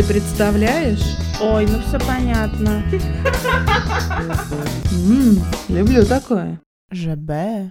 Ты представляешь? Ой, ну все понятно. М, люблю такое. ЖБ.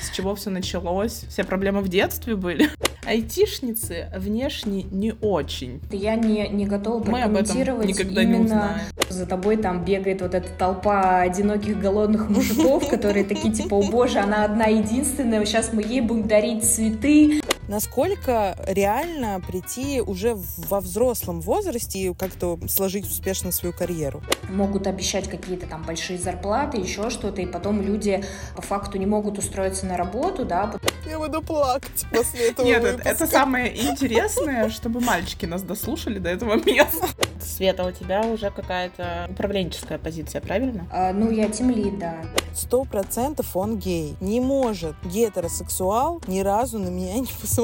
С чего все началось? Все проблемы в детстве были? Айтишницы внешне не очень. Я не, не готова Мы об этом никогда не именно узнаем. за тобой там бегает вот эта толпа одиноких голодных мужиков, которые такие типа, о боже, она одна единственная, сейчас мы ей будем дарить цветы. Насколько реально прийти уже во взрослом возрасте и как-то сложить успешно свою карьеру? Могут обещать какие-то там большие зарплаты, еще что-то, и потом люди по факту не могут устроиться на работу, да, Я буду плакать после этого Нет, это, выпуска. это самое интересное, чтобы мальчики нас дослушали до этого места. Света, у тебя уже какая-то управленческая позиция, правильно? А, ну, я тимлид, да. Сто процентов он гей. Не может гетеросексуал ни разу на меня не посмотреть.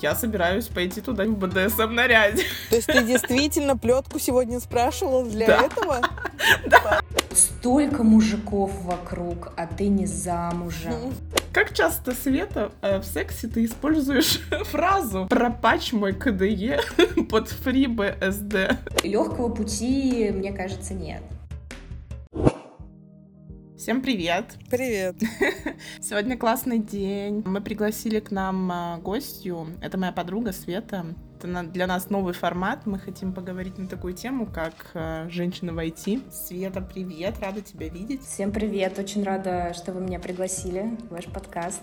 Я собираюсь пойти туда в БДСМ наряде. То есть ты действительно плетку сегодня спрашивала для Да. этого? Столько мужиков вокруг, а ты не замужем. Как часто, Света, э, в сексе ты используешь фразу «пропач мой КДЕ под FreeBSD»? Легкого пути, мне кажется, нет. Всем привет! Привет. Сегодня классный день. Мы пригласили к нам а, гостью. Это моя подруга Света. Это для нас новый формат. Мы хотим поговорить на такую тему, как а, женщина в IT. Света, привет! Рада тебя видеть. Всем привет, очень рада, что вы меня пригласили в ваш подкаст.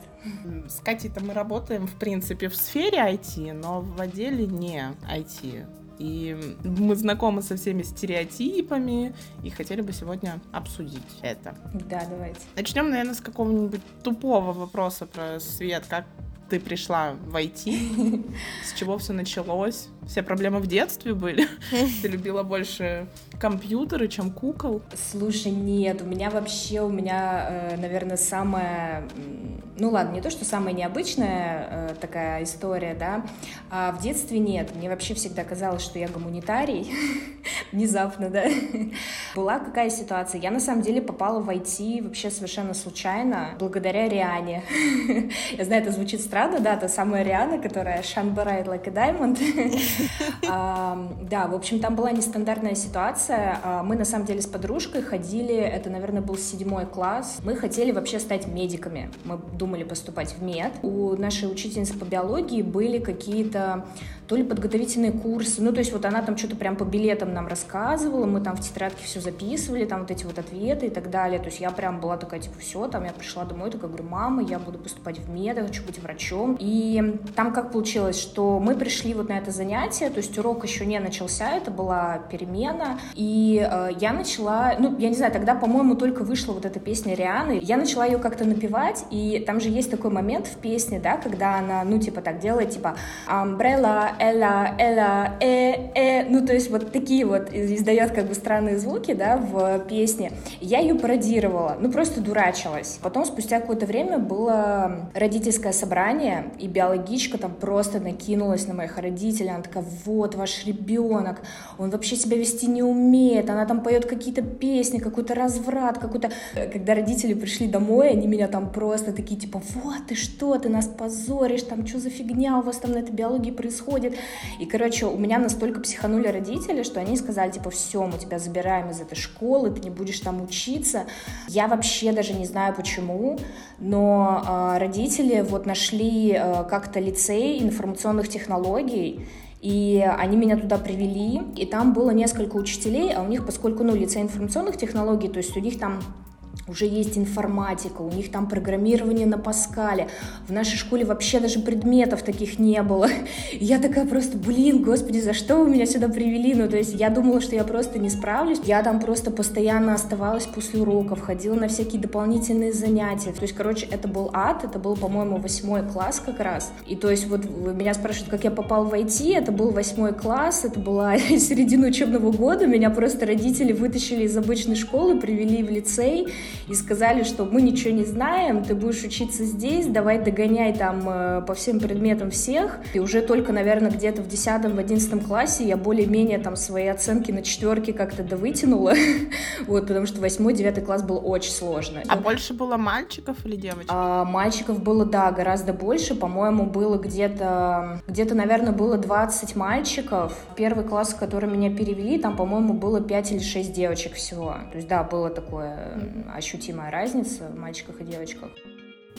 С Катей-то мы работаем, в принципе, в сфере IT, но в отделе не IT. И мы знакомы со всеми стереотипами и хотели бы сегодня обсудить это. Да, давайте. Начнем, наверное, с какого-нибудь тупого вопроса про Свет. Как ты пришла в IT? С чего все началось? Все проблемы в детстве были? Ты любила больше компьютеры, чем кукол? Слушай, нет, у меня вообще, у меня, э, наверное, самая, ну ладно, не то, что самая необычная э, такая история, да, а в детстве нет. Мне вообще всегда казалось, что я гуманитарий, внезапно, да. Была какая ситуация? Я на самом деле попала в IT вообще совершенно случайно, благодаря Риане. Я знаю, это звучит странно, да, та самая Риана, которая shine bright like a diamond. А, Да, в общем, там была нестандартная ситуация. А, Мы, на самом деле, с подружкой ходили, это, наверное, был седьмой класс. Мы хотели вообще стать медиками. Мы думали поступать в мед. У нашей учительницы по биологии были какие-то то ли подготовительные курсы, ну, то есть вот она там что-то прям по билетам нам рассказывала, мы там в тетрадке все записывали, там вот эти вот ответы и так далее, то есть я прям была такая, типа, все, там я пришла домой, такая, говорю, мама, я буду поступать в мед, я хочу быть врачом, и там как получилось, что мы пришли вот на это занятие, то есть урок еще не начался, это была перемена, и э, я начала, ну, я не знаю, тогда, по-моему, только вышла вот эта песня Рианы, я начала ее как-то напевать, и там же есть такой момент в песне, да, когда она, ну, типа, так делает, типа, umbrella, эла, эла, э, э, ну, то есть вот такие вот издает как бы странные звуки, да, в песне. Я ее пародировала, ну, просто дурачилась. Потом, спустя какое-то время, было родительское собрание, и биологичка там просто накинулась на моих родителей, она такая, вот, ваш ребенок, он вообще себя вести не умеет, она там поет какие-то песни, какой-то разврат, какой-то... Когда родители пришли домой, они меня там просто такие, типа, вот, ты что, ты нас позоришь, там, что за фигня у вас там на этой биологии происходит? И, короче, у меня настолько психанули родители, что они сказали, типа, все, мы тебя забираем из этой школы, ты не будешь там учиться. Я вообще даже не знаю, почему, но э, родители вот нашли э, как-то лицей информационных технологий, и они меня туда привели, и там было несколько учителей, а у них, поскольку, ну, лицей информационных технологий, то есть у них там уже есть информатика, у них там программирование на Паскале. В нашей школе вообще даже предметов таких не было. Я такая просто, блин, господи, за что вы меня сюда привели? Ну, то есть я думала, что я просто не справлюсь. Я там просто постоянно оставалась после уроков, ходила на всякие дополнительные занятия. То есть, короче, это был ад, это был, по-моему, восьмой класс как раз. И то есть вот меня спрашивают, как я попал в IT, это был восьмой класс, это была середина учебного года, меня просто родители вытащили из обычной школы, привели в лицей, и сказали, что мы ничего не знаем, ты будешь учиться здесь, давай догоняй там э, по всем предметам всех. И уже только, наверное, где-то в 10-11 классе я более-менее там свои оценки на четверке как-то довытянула, вот, потому что 8-9 класс был очень сложно. А больше было мальчиков или девочек? А, мальчиков было, да, гораздо больше, по-моему, было где-то, где-то, наверное, было 20 мальчиков. Первый класс, в который меня перевели, там, по-моему, было 5 или 6 девочек всего. То есть, да, была такая ощутимая разница в мальчиках и девочках.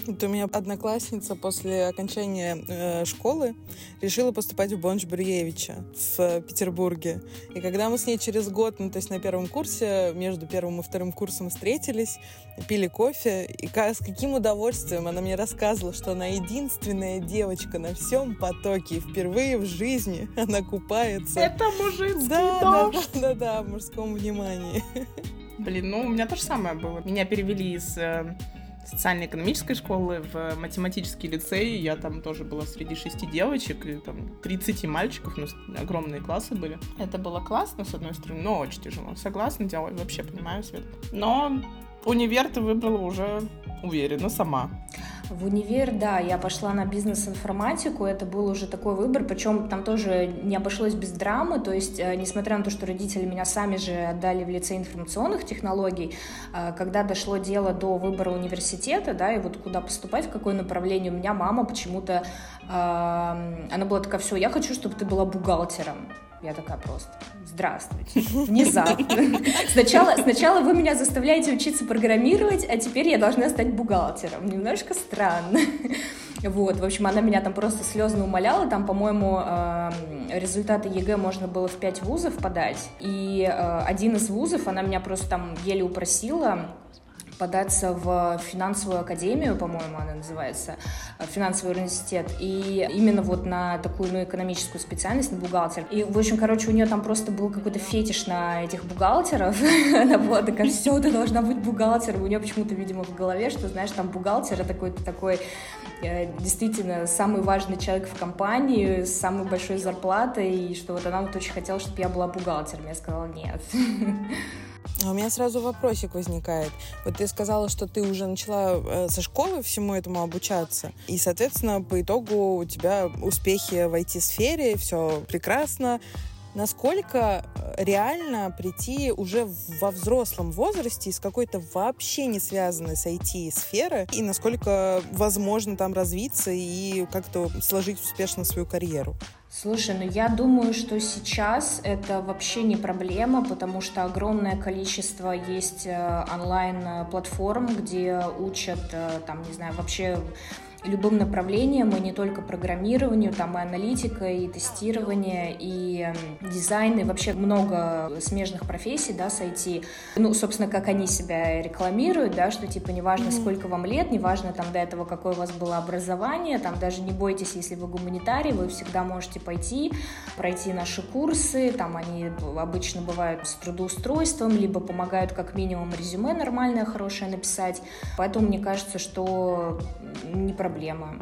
Вот у меня одноклассница после окончания э, школы решила поступать в Бонч Бруевича в Петербурге. И когда мы с ней через год, ну то есть на первом курсе, между первым и вторым курсом встретились, пили кофе, и с каким удовольствием она мне рассказывала, что она единственная девочка на всем потоке, и впервые в жизни она купается. Это мужицкий да, дождь. Да, да, да, да, в мужском внимании. Блин, ну у меня то же самое было. Меня перевели из э, социально-экономической школы в математический лицей. Я там тоже была среди шести девочек и там 30 мальчиков, ну, огромные классы были. Это было классно, с одной стороны, но очень тяжело. Согласна, делаю, вообще понимаю, Свет. Но универ ты выбрала уже уверенно сама. В универ, да, я пошла на бизнес-информатику, это был уже такой выбор, причем там тоже не обошлось без драмы, то есть, э, несмотря на то, что родители меня сами же отдали в лицей информационных технологий, э, когда дошло дело до выбора университета, да, и вот куда поступать, в какое направление, у меня мама почему-то, э, она была такая, все, я хочу, чтобы ты была бухгалтером. Я такая просто, здравствуйте, внезапно. Сначала, сначала вы меня заставляете учиться программировать, а теперь я должна стать бухгалтером. Немножко странно. Вот, в общем, она меня там просто слезно умоляла, там, по-моему, э, результаты ЕГЭ можно было в пять вузов подать, и э, один из вузов, она меня просто там еле упросила, податься в финансовую академию, по-моему, она называется, финансовый университет, и именно вот на такую, ну, экономическую специальность, на бухгалтер. И, в общем, короче, у нее там просто был какой-то фетиш на этих бухгалтеров. Она была такая, все, ты должна быть бухгалтером. У нее почему-то, видимо, в голове, что, знаешь, там бухгалтер — это какой-то такой э, действительно самый важный человек в компании с самой большой зарплатой, и что вот она вот очень хотела, чтобы я была бухгалтером. Я сказала, нет. А у меня сразу вопросик возникает. Вот ты сказала, что ты уже начала э, со школы всему этому обучаться, и, соответственно, по итогу у тебя успехи в IT-сфере, все прекрасно. Насколько э, реально прийти уже во взрослом возрасте из какой-то вообще не связанной с IT сферы, и насколько возможно там развиться и как-то сложить успешно свою карьеру? Слушай, ну я думаю, что сейчас это вообще не проблема, потому что огромное количество есть э, онлайн-платформ, где учат, э, там, не знаю, вообще любым направлениям, и не только программированию, там и аналитика, и тестирование, и дизайн, и вообще много смежных профессий, да, с IT. Ну, собственно, как они себя рекламируют, да, что типа неважно, mm-hmm. сколько вам лет, неважно там до этого, какое у вас было образование, там даже не бойтесь, если вы гуманитарий, вы всегда можете пойти, пройти наши курсы, там они обычно бывают с трудоустройством, либо помогают как минимум резюме нормальное, хорошее написать. Поэтому мне кажется, что не проблема проблема.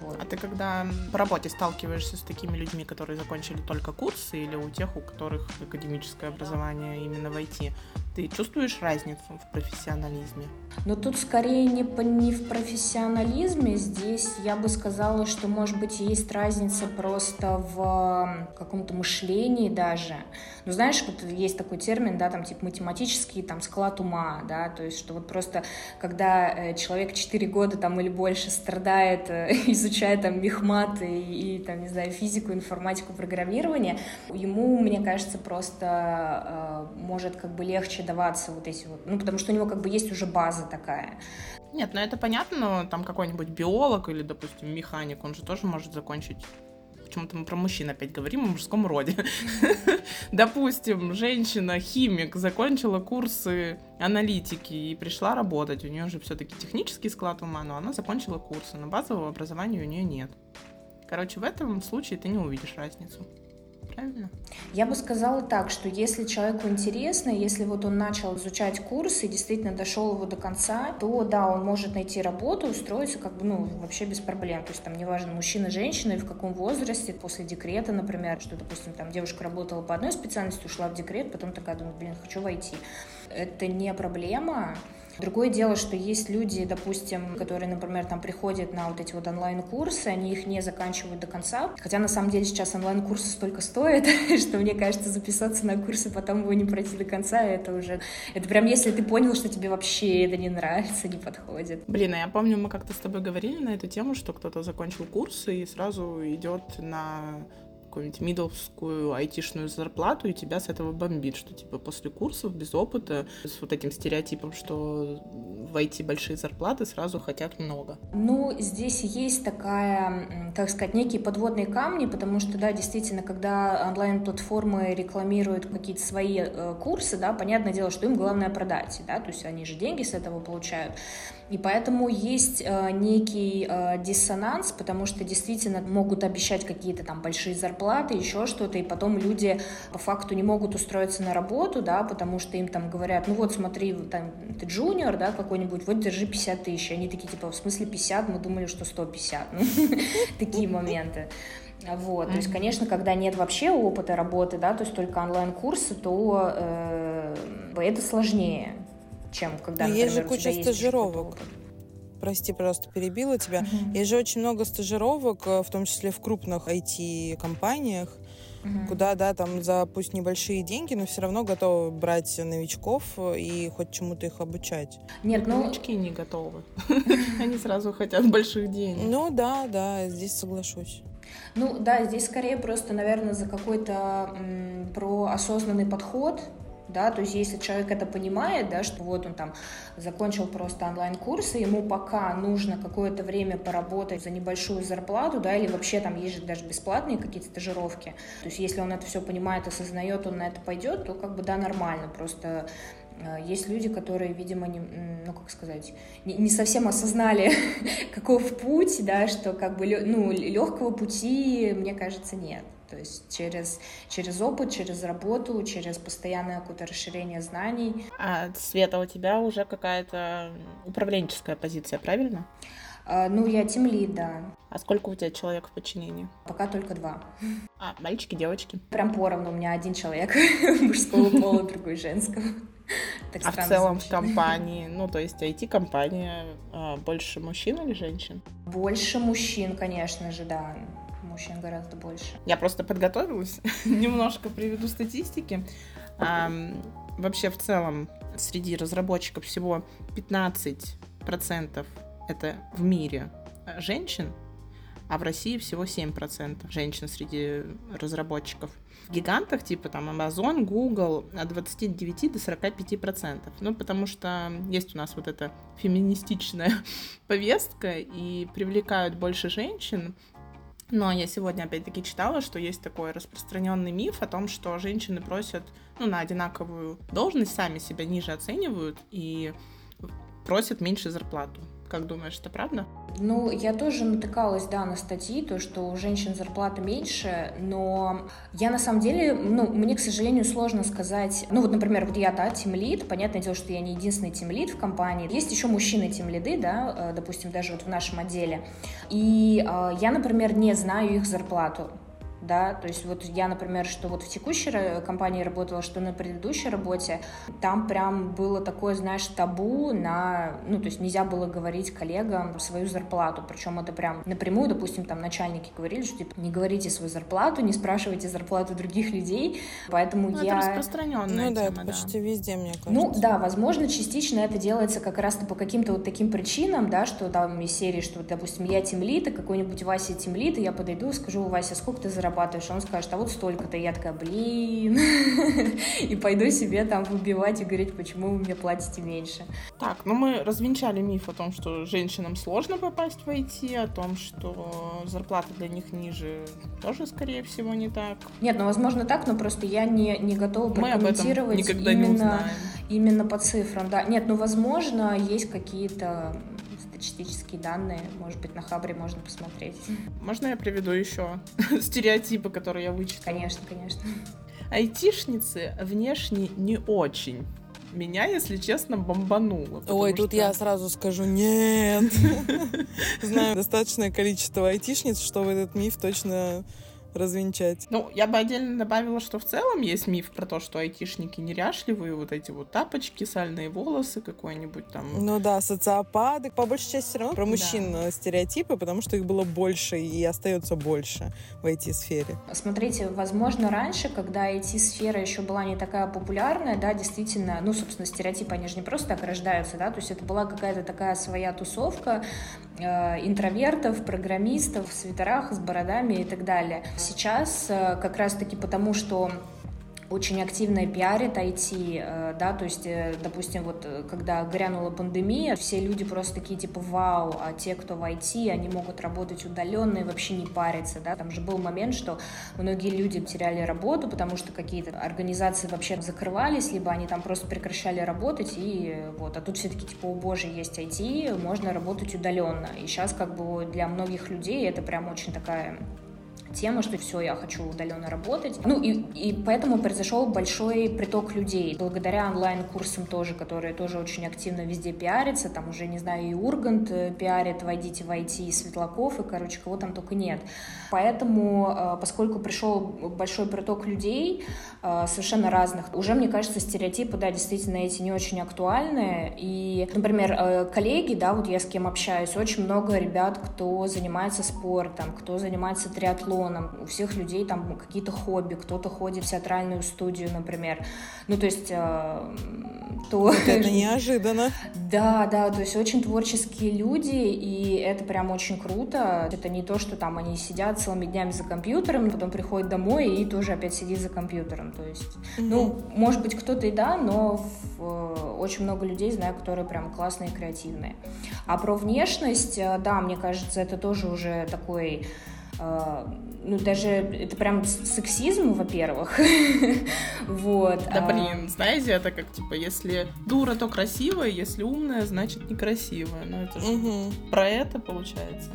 Вот. А ты когда по работе сталкиваешься с такими людьми, которые закончили только курсы, или у тех, у которых академическое образование именно в IT, ты чувствуешь разницу в профессионализме? Но тут скорее не, по, не в профессионализме. Здесь я бы сказала, что, может быть, есть разница просто в каком-то мышлении даже. Ну, знаешь, вот есть такой термин, да, там, типа, математический, там, склад ума, да, то есть, что вот просто, когда э, человек 4 года, там, или больше страдает, э, изучая, там, мехмат и, и, там, не знаю, физику, информатику, программирование, ему, мне кажется, просто э, может, как бы, легче даваться вот эти вот, ну, потому что у него, как бы, есть уже база такая. Нет, ну это понятно, но там какой-нибудь биолог или, допустим, механик, он же тоже может закончить почему-то мы про мужчин опять говорим, о мужском роде. Допустим, женщина, химик, закончила курсы аналитики и пришла работать. У нее же все-таки технический склад ума, но она закончила курсы, но базового образования у нее нет. Короче, в этом случае ты не увидишь разницу правильно? Я бы сказала так, что если человеку интересно, если вот он начал изучать курс и действительно дошел его до конца, то да, он может найти работу, устроиться как бы, ну, вообще без проблем. То есть там неважно, мужчина, женщина и в каком возрасте, после декрета, например, что, допустим, там девушка работала по одной специальности, ушла в декрет, потом такая думает, блин, хочу войти. Это не проблема, Другое дело, что есть люди, допустим, которые, например, там приходят на вот эти вот онлайн-курсы, они их не заканчивают до конца. Хотя на самом деле сейчас онлайн-курсы столько стоят, что мне кажется, записаться на курсы, потом его не пройти до конца, это уже... Это прям если ты понял, что тебе вообще это не нравится, не подходит. Блин, а я помню, мы как-то с тобой говорили на эту тему, что кто-то закончил курсы и сразу идет на какую-нибудь мидовскую айтишную зарплату, и тебя с этого бомбит, что типа после курсов без опыта, с вот этим стереотипом, что в IT большие зарплаты сразу хотят много. Ну, здесь есть такая, как сказать, некие подводные камни, потому что, да, действительно, когда онлайн-платформы рекламируют какие-то свои э, курсы, да, понятное дело, что им главное продать, да, то есть они же деньги с этого получают. И поэтому есть э, некий э, диссонанс, потому что действительно могут обещать какие-то там большие зарплаты, еще что-то, и потом люди по факту не могут устроиться на работу, да, потому что им там говорят, ну вот смотри, там, ты джуниор, да, какой-нибудь, вот держи 50 тысяч. Они такие, типа, в смысле 50? Мы думали, что 150. Ну, такие моменты. Вот, то есть, конечно, когда нет вообще опыта работы, да, то есть только онлайн-курсы, то э, это сложнее чем когда, Но есть же куча стажировок. Прости, просто перебила тебя. Uh-huh. Есть же очень много стажировок, э, в том числе в крупных IT-компаниях, uh-huh. куда, да, там за пусть небольшие деньги, но все равно готовы брать новичков и хоть чему-то их обучать. Нет, ну... Новички не готовы. Они сразу хотят больших денег. Ну да, да, здесь соглашусь. Ну да, здесь скорее просто, наверное, за какой-то м, про осознанный подход, да, то есть если человек это понимает, да, что вот он там закончил просто онлайн-курсы, ему пока нужно какое-то время поработать за небольшую зарплату, да, или вообще там есть же даже бесплатные какие-то стажировки, то есть если он это все понимает, осознает, он на это пойдет, то как бы да, нормально, просто э, есть люди, которые, видимо, не, ну, как сказать, не, не совсем осознали, каков путь, да, что как бы, ну, легкого пути, мне кажется, нет. То есть через, через опыт, через работу, через постоянное какое-то расширение знаний. А, Света, у тебя уже какая-то управленческая позиция, правильно? А, ну, я тимлид, да. А сколько у тебя человек в подчинении? Пока только два. А, мальчики, девочки? Прям поровну. У меня один человек мужского пола, другой женского. Так а в целом звучит. в компании, ну, то есть IT-компания, а, больше мужчин или женщин? Больше мужчин, конечно же, да мужчин гораздо больше. Я просто подготовилась, немножко приведу статистики. Вообще в целом среди разработчиков всего 15% это в мире женщин, а в России всего 7% женщин среди разработчиков. В гигантах, типа там Amazon, Google, от 29 до 45%. Ну, потому что есть у нас вот эта феминистичная повестка, и привлекают больше женщин, но я сегодня опять-таки читала, что есть такой распространенный миф о том, что женщины просят ну, на одинаковую должность, сами себя ниже оценивают и просят меньше зарплату. Как думаешь, это правда? Ну, я тоже натыкалась, да, на статьи, то, что у женщин зарплата меньше, но я на самом деле, ну, мне, к сожалению, сложно сказать, ну, вот, например, вот я, да, тимлид, понятное дело, что я не единственный тимлид в компании, есть еще мужчины тимлиды, да, э, допустим, даже вот в нашем отделе, и э, я, например, не знаю их зарплату, да, то есть вот я, например, что вот в текущей компании работала, что на предыдущей работе, там прям было такое, знаешь, табу на, ну, то есть нельзя было говорить коллегам свою зарплату, причем это прям напрямую, допустим, там начальники говорили, что типа не говорите свою зарплату, не спрашивайте зарплату других людей, поэтому ну, я... Это распространенная ну, да, тема, это почти везде, мне кажется. Ну, да, возможно, частично это делается как раз-то по каким-то вот таким причинам, да, что там из серии, что, допустим, я тимлит, а какой-нибудь Вася тимлит, и я подойду и скажу, Вася, сколько ты зарабатываешь? Зарабатываешь, он скажет, а вот столько-то. Я такая, блин, и пойду себе там выбивать и говорить, почему вы мне платите меньше. Так, ну мы развенчали миф о том, что женщинам сложно попасть в IT, о том, что зарплата для них ниже, тоже, скорее всего, не так. Нет, ну, возможно, так, но просто я не, не готова прокомментировать именно, именно по цифрам. Да. Нет, ну, возможно, есть какие-то статистические данные, может быть, на Хабре можно посмотреть. Можно я приведу еще стереотипы, которые я вычитала? Конечно, конечно. Айтишницы внешне не очень. Меня, если честно, бомбануло. Ой, тут что... я сразу скажу нет. Знаю достаточное количество айтишниц, чтобы этот миф точно развенчать. Ну, я бы отдельно добавила, что в целом есть миф про то, что айтишники неряшливые, вот эти вот тапочки, сальные волосы, какой-нибудь там... Ну да, социопады. По большей части все равно про Да. мужчин э, стереотипы, потому что их было больше и остается больше в IT-сфере. Смотрите, возможно, раньше, когда IT-сфера еще была не такая популярная, да, действительно, ну, собственно, стереотипы, они же не просто так рождаются, да, то есть это была какая-то такая своя тусовка интровертов, программистов в свитерах с бородами и так далее. Сейчас э, как раз-таки потому, что очень активно пиарит IT, э, да, то есть, э, допустим, вот э, когда грянула пандемия, все люди просто такие типа вау, а те, кто в IT, они могут работать удаленно и вообще не париться, да, там же был момент, что многие люди теряли работу, потому что какие-то организации вообще закрывались, либо они там просто прекращали работать, и вот, а тут все-таки типа, о боже, есть IT, можно работать удаленно, и сейчас как бы для многих людей это прям очень такая тема, что все, я хочу удаленно работать. Ну и, и поэтому произошел большой приток людей. Благодаря онлайн-курсам тоже, которые тоже очень активно везде пиарятся. Там уже, не знаю, и Ургант э, пиарит, войдите в IT, и Светлаков, и, короче, кого там только нет. Поэтому, э, поскольку пришел большой приток людей, э, совершенно разных, уже, мне кажется, стереотипы, да, действительно эти не очень актуальны. И, например, коллеги, да, вот я с кем общаюсь, очень много ребят, кто занимается спортом, кто занимается триатлоном, у всех людей там какие-то хобби, кто-то ходит в театральную студию, например. Ну, то есть... э, То... Вот это неожиданно. Да, да, то есть очень творческие люди, и это прям очень круто. Это не то, что там они сидят целыми днями за компьютером, потом приходят домой и тоже опять сидит за компьютером. То есть, ну, может быть, кто-то и да, но в- э, очень много людей знаю, которые прям классные и креативные. А про внешность, э, да, мне кажется, это тоже уже такой ну, даже это прям сексизм, во-первых. Вот. Да а, блин, знаете, это как, типа, если дура, то красивая, если умная, значит некрасивая. Ну, это же Мгм. про это получается.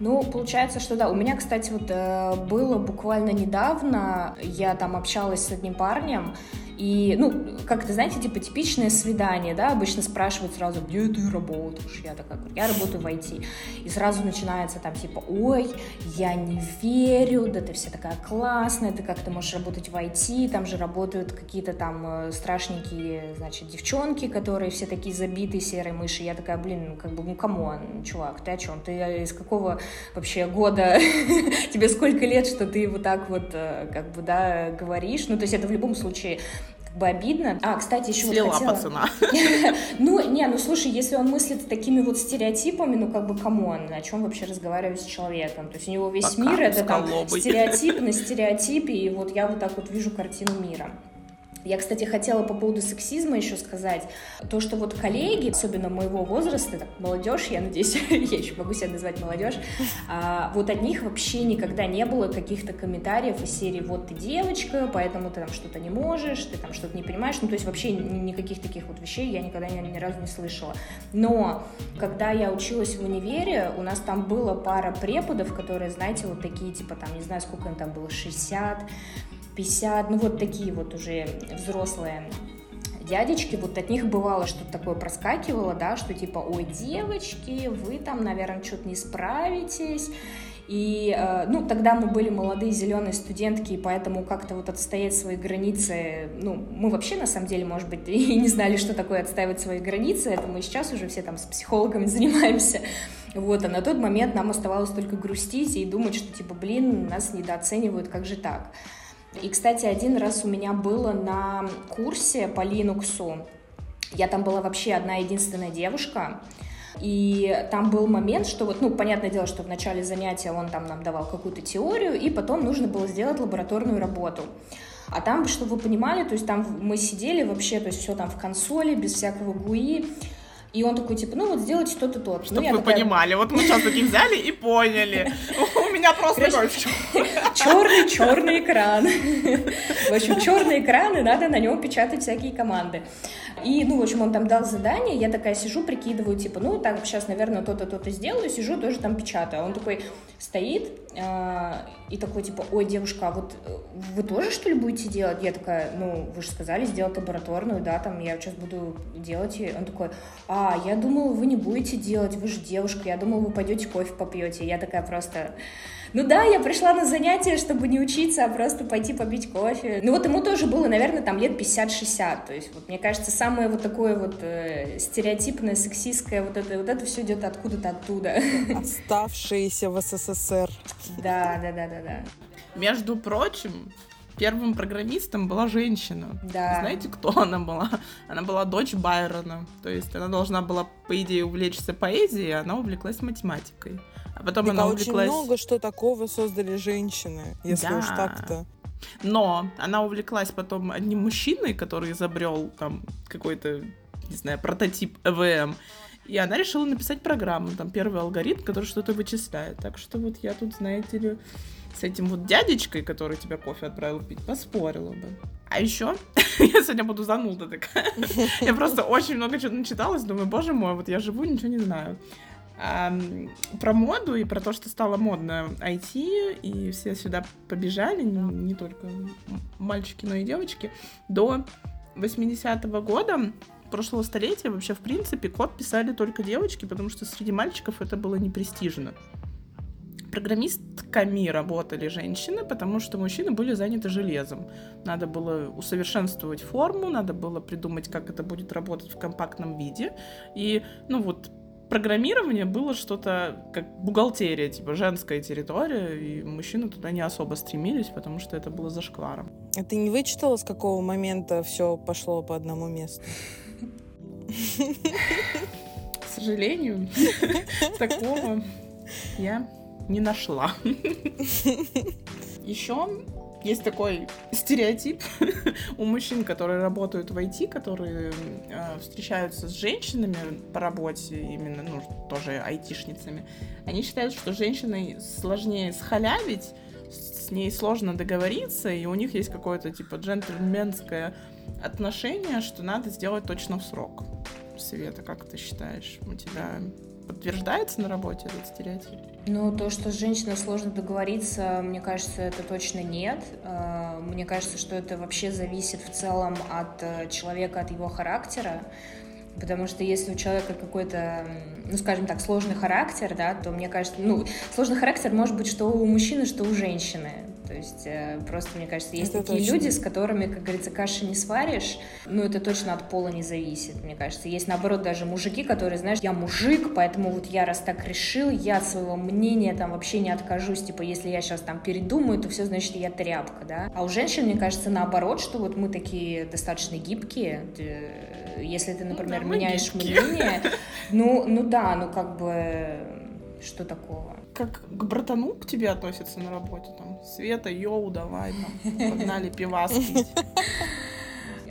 Ну, получается, что да. У меня, кстати, вот э, было буквально недавно, я там общалась с одним парнем, и, ну, как это, знаете, типа типичное свидание, да, обычно спрашивают сразу, где ты работаешь? Я такая говорю, я работаю в IT. И сразу начинается там типа, ой, я не верю, да ты вся такая классная, ты как ты можешь работать в IT, там же работают какие-то там э, страшненькие, значит, девчонки, которые все такие забитые серой мыши. Я такая, блин, как бы, ну, come on, чувак, ты о чем? Ты э, из какого вообще года? Тебе сколько лет, что ты вот так вот, э, как бы, да, говоришь? Ну, то есть это в любом случае как бы обидно. А, кстати, еще вот Слила хотела... пацана. Ну, не, ну слушай, если он мыслит такими вот стереотипами, ну как бы come on, о чем вообще разговаривать с человеком? То есть у него весь Пока мир это там стереотип на стереотипе, и вот я вот так вот вижу картину мира. Я, кстати, хотела по поводу сексизма еще сказать. То, что вот коллеги, особенно моего возраста, так, молодежь, я надеюсь, я еще могу себя назвать молодежь, а, вот от них вообще никогда не было каких-то комментариев из серии «вот ты девочка, поэтому ты там что-то не можешь, ты там что-то не понимаешь». Ну, то есть вообще ни- никаких таких вот вещей я никогда ни, ни разу не слышала. Но когда я училась в универе, у нас там было пара преподов, которые, знаете, вот такие, типа, там, не знаю, сколько им там было, 60, 50, ну вот такие вот уже взрослые дядечки, вот от них бывало что-то такое проскакивало, да, что типа, ой, девочки, вы там, наверное, что-то не справитесь. И, э, ну, тогда мы были молодые зеленые студентки, и поэтому как-то вот отстоять свои границы, ну, мы вообще, на самом деле, может быть, и не знали, что такое отстаивать свои границы, это мы сейчас уже все там с психологами занимаемся. Вот, а на тот момент нам оставалось только грустить и думать, что, типа, блин, нас недооценивают, как же так? И, кстати, один раз у меня было на курсе по Linux. Я там была вообще одна единственная девушка. И там был момент, что вот, ну, понятное дело, что в начале занятия он там нам давал какую-то теорию, и потом нужно было сделать лабораторную работу. А там, чтобы вы понимали, то есть там мы сидели вообще, то есть все там в консоли, без всякого ГУИ, и он такой, типа, ну вот сделайте то-то, то-то. Чтобы ну, вы такая, понимали, вот мы сейчас такие взяли и поняли. У меня просто черный, черный экран. В общем, черный экран, и надо на нем печатать всякие команды. И, ну, в общем, он там дал задание, я такая сижу, прикидываю, типа, ну, так, сейчас, наверное, то-то, то-то сделаю, сижу, тоже там печатаю. А он такой стоит и такой, типа, ой, девушка, а вот э, вы тоже, что ли, будете делать? Я такая, ну, вы же сказали сделать лабораторную, да, там, я сейчас буду делать. И он такой, а, я думала, вы не будете делать, вы же девушка, я думала, вы пойдете кофе попьете. Я такая просто Ну да, я пришла на занятия, чтобы не учиться, а просто пойти попить кофе. Ну вот ему тоже было, наверное, там лет 50-60. То есть вот мне кажется, самое вот такое вот э, стереотипное, сексистское, вот это, вот это все идет откуда-то оттуда. Оставшиеся в СССР. Да, да, да, да, да. Между прочим, первым программистом была женщина. Да. Знаете, кто она была? Она была дочь Байрона. То есть она должна была, по идее, увлечься поэзией, а она увлеклась математикой. А потом Так, она а увлеклась... очень много что такого создали женщины, если Да. уж так-то. Но она увлеклась потом одним мужчиной, который изобрел там какой-то, не знаю, прототип ЭВМ. И она решила написать программу, там первый алгоритм, который что-то вычисляет. Так что вот я тут, знаете ли, с этим вот дядечкой, который тебя кофе отправил пить, поспорила бы. А еще я сегодня буду зануда такая. Я просто очень много чего начиталась, думаю, боже мой, вот я живу, ничего не знаю. Ам, про моду и про то, что стало модно IT, и все сюда побежали, не, не только мальчики, но и девочки, до 80-го года прошлого столетия вообще, в принципе, код писали только девочки, потому что среди мальчиков это было не престижно. Программистками работали женщины, потому что мужчины были заняты железом. Надо было усовершенствовать форму, надо было придумать, как это будет работать в компактном виде. И, ну вот, программирование было что-то как бухгалтерия, типа женская территория, и мужчины туда не особо стремились, потому что это было зашкваром. А ты не вычитала, с какого момента все пошло по одному месту? К сожалению, такого я не нашла. Еще есть такой стереотип у мужчин, которые работают в IT, которые э, встречаются с женщинами по работе, именно, ну, тоже айтишницами. Они считают, что женщиной сложнее схалявить, с ней сложно договориться, и у них есть какое-то типа джентльменское отношение, что надо сделать точно в срок. Света, как ты считаешь, у тебя подтверждается на работе этот стереотип? Ну, то, что с женщиной сложно договориться, мне кажется, это точно нет. Э, Мне кажется, что это вообще зависит в целом от э, человека, от его характера. Потому что если у человека какой-то, ну, скажем так, сложный характер, да, то мне кажется, ну, сложный характер может быть что у мужчины, что у женщины. То есть э, просто, мне кажется, есть Это такие точно. люди, с которыми, как говорится, каши не сваришь. Ну, это точно от пола не зависит, мне кажется. Есть, наоборот, даже мужики, которые, знаешь, я мужик, поэтому вот я раз так решил, я от своего мнения там вообще не откажусь. Типа, если я сейчас там передумаю, то все, значит, я тряпка, да. А у женщин, мне кажется, наоборот, что вот мы такие достаточно гибкие. Ты- Если ты, например, да, мы меняешь гибкие. мнение, ну, ну да, ну как бы, что такого? Как к братану к тебе относятся на работе? Там, Света, йоу, давай, там, погнали пивас пить.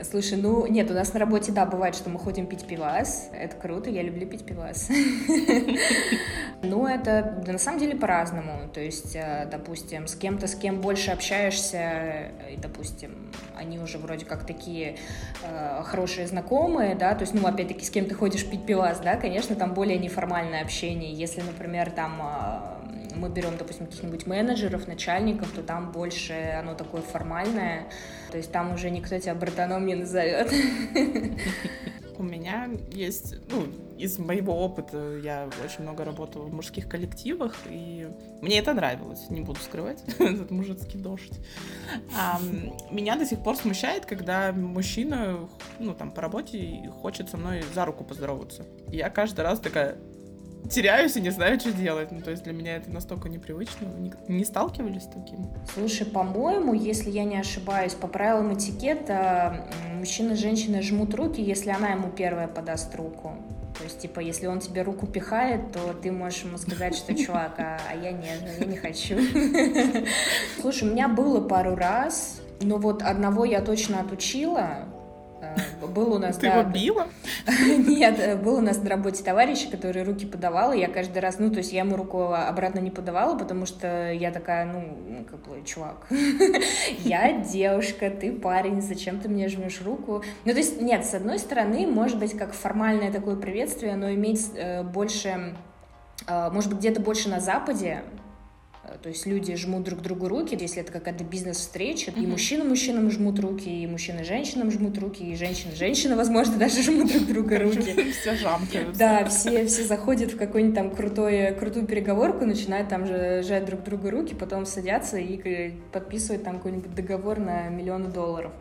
Слушай, ну нет, у нас на работе, да, бывает, что мы ходим пить пивас. Это круто, я люблю пить пивас. Ну, это на самом деле по-разному. То есть, э, допустим, с кем-то, с кем больше общаешься, и, допустим, они уже вроде как такие э, хорошие знакомые, да, то есть, ну, опять-таки, с кем ты ходишь пить пивас, да, конечно, там более неформальное общение. Если, например, там э, мы берем, допустим, каких-нибудь менеджеров, начальников, то там больше оно такое формальное, то есть там уже никто тебя братаном не назовет. У меня есть, ну, из моего опыта я очень много работала в мужских коллективах, и мне это нравилось, не буду скрывать, этот мужицкий дождь. А, меня до сих пор смущает, когда мужчина, ну, там, по работе хочет со мной за руку поздороваться. Я каждый раз такая теряюсь и не знаю, что делать. Ну, то есть для меня это настолько непривычно. Вы Не, не сталкивались с таким? Слушай, по-моему, если я не ошибаюсь, по правилам этикета мужчина и женщина жмут руки, если она ему первая подаст руку. То есть, типа, если он тебе руку пихает, то ты можешь ему сказать, что чувак, а, а я нет, я не хочу. Слушай, у меня было пару раз, но вот одного я точно отучила. Э, Был у нас, Ты да, его била? Нет, э, был у нас на работе товарищ, который руки подавал, и я каждый раз, ну, то есть я ему руку обратно не подавала, потому что я такая, ну, ну, как бы, чувак, я девушка, ты парень, зачем ты мне жмешь руку? Ну, то есть, нет, с одной стороны, может быть, как формальное такое приветствие, но иметь э, больше, может быть, где-то больше на Западе, То есть люди жмут друг другу руки, если это какая-то бизнес-встреча, mm-hmm. и мужчины мужчинам жмут руки, и мужчины женщинам жмут руки, и женщины женщины, возможно, даже жмут друг друга руки. Все жамкаются. Да, все, все заходят в какую-нибудь там крутой, крутую переговорку, начинают там же жать друг другу руки, потом садятся и подписывают там какой-нибудь договор на миллионы долларов.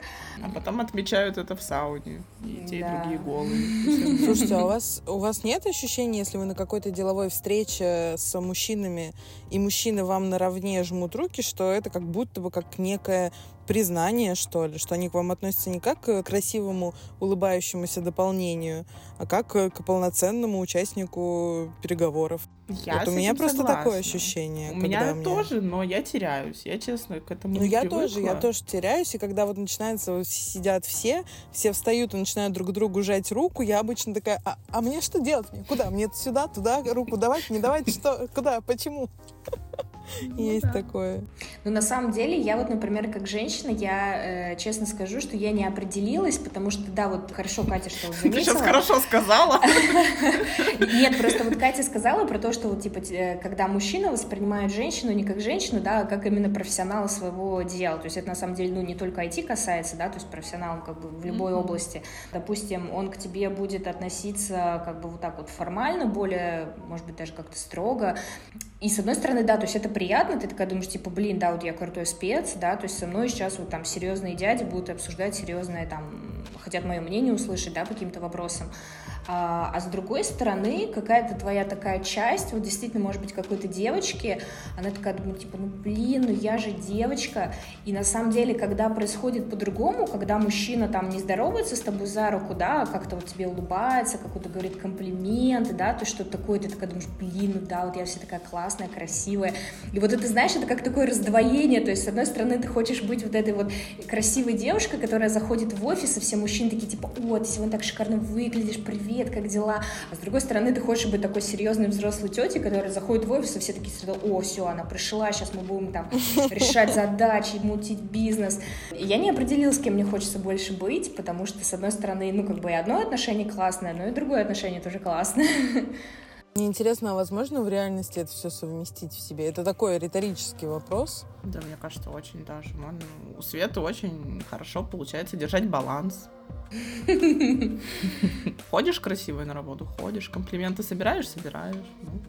А потом отмечают это в сауне. И те, да. и другие голые. Слушайте, а у вас, у вас нет ощущения, если вы на какой-то деловой встрече с мужчинами, и мужчины вам наравне жмут руки, что это как будто бы как некое признание, что ли, что они к вам относятся не как к красивому улыбающемуся дополнению, а как к полноценному участнику переговоров. Я вот у меня просто согласна. такое ощущение. У меня мне... тоже, но я теряюсь. Я честно к этому ну, я привыкла. тоже, я тоже теряюсь. И когда вот начинается, сидят все, все встают и начинают друг другу жать руку, я обычно такая, а, а мне что делать? Мне куда? Мне сюда, туда руку давать, не давать? Что? Куда? Почему? Ну Есть такое. Ну, на самом деле, я вот, например, как женщина, я э, честно скажу, что я не определилась, потому что, да, вот хорошо, Катя, что вот заметила. Ты сейчас хорошо сказала. Нет, просто вот Катя сказала про то, что вот, типа, когда мужчина воспринимает женщину не как женщину, да, а как именно профессионала своего дела. То есть это, на самом деле, ну, не только IT касается, да, то есть профессионал как бы в любой области. Допустим, он к тебе будет относиться как бы вот так вот формально, более, может быть, даже как-то строго. И, с одной стороны, да, то есть это приятно, ты такая думаешь, типа, блин, да, вот я крутой спец, да, то есть со мной сейчас вот там серьезные дяди будут обсуждать серьезное там, хотят мое мнение услышать, да, по каким-то вопросам. А, а с другой стороны, какая-то твоя такая часть, вот действительно, может быть, какой-то девочки, она такая думает, типа, ну блин, ну я же девочка. И на самом деле, когда происходит по-другому, когда мужчина там не здоровается с тобой за руку, да, а как-то вот тебе улыбается, какой-то говорит комплименты, да, то что такое, ты такая думаешь, блин, ну да, вот я вся такая классная, красивая. И вот это, знаешь, это как такое раздвоение, то есть, с одной стороны, ты хочешь быть вот этой вот красивой девушкой, которая заходит в офис, и все мужчины такие, типа, о, ты сегодня так шикарно выглядишь, привет, привет, как дела? А с другой стороны, ты хочешь быть такой серьезной взрослой тетей, которая заходит в офис, и все такие сразу, о, все, она пришла, сейчас мы будем там решать задачи, мутить бизнес. И я не определилась, с кем мне хочется больше быть, потому что, с одной стороны, ну, как бы и одно отношение классное, но и другое отношение тоже классное. Мне интересно, а возможно в реальности это все совместить в себе? Это такой риторический вопрос. Да, мне кажется, очень даже. У Светы очень хорошо получается держать баланс. Ходишь красивой на работу, ходишь, комплименты собираешь, собираешь. Ну,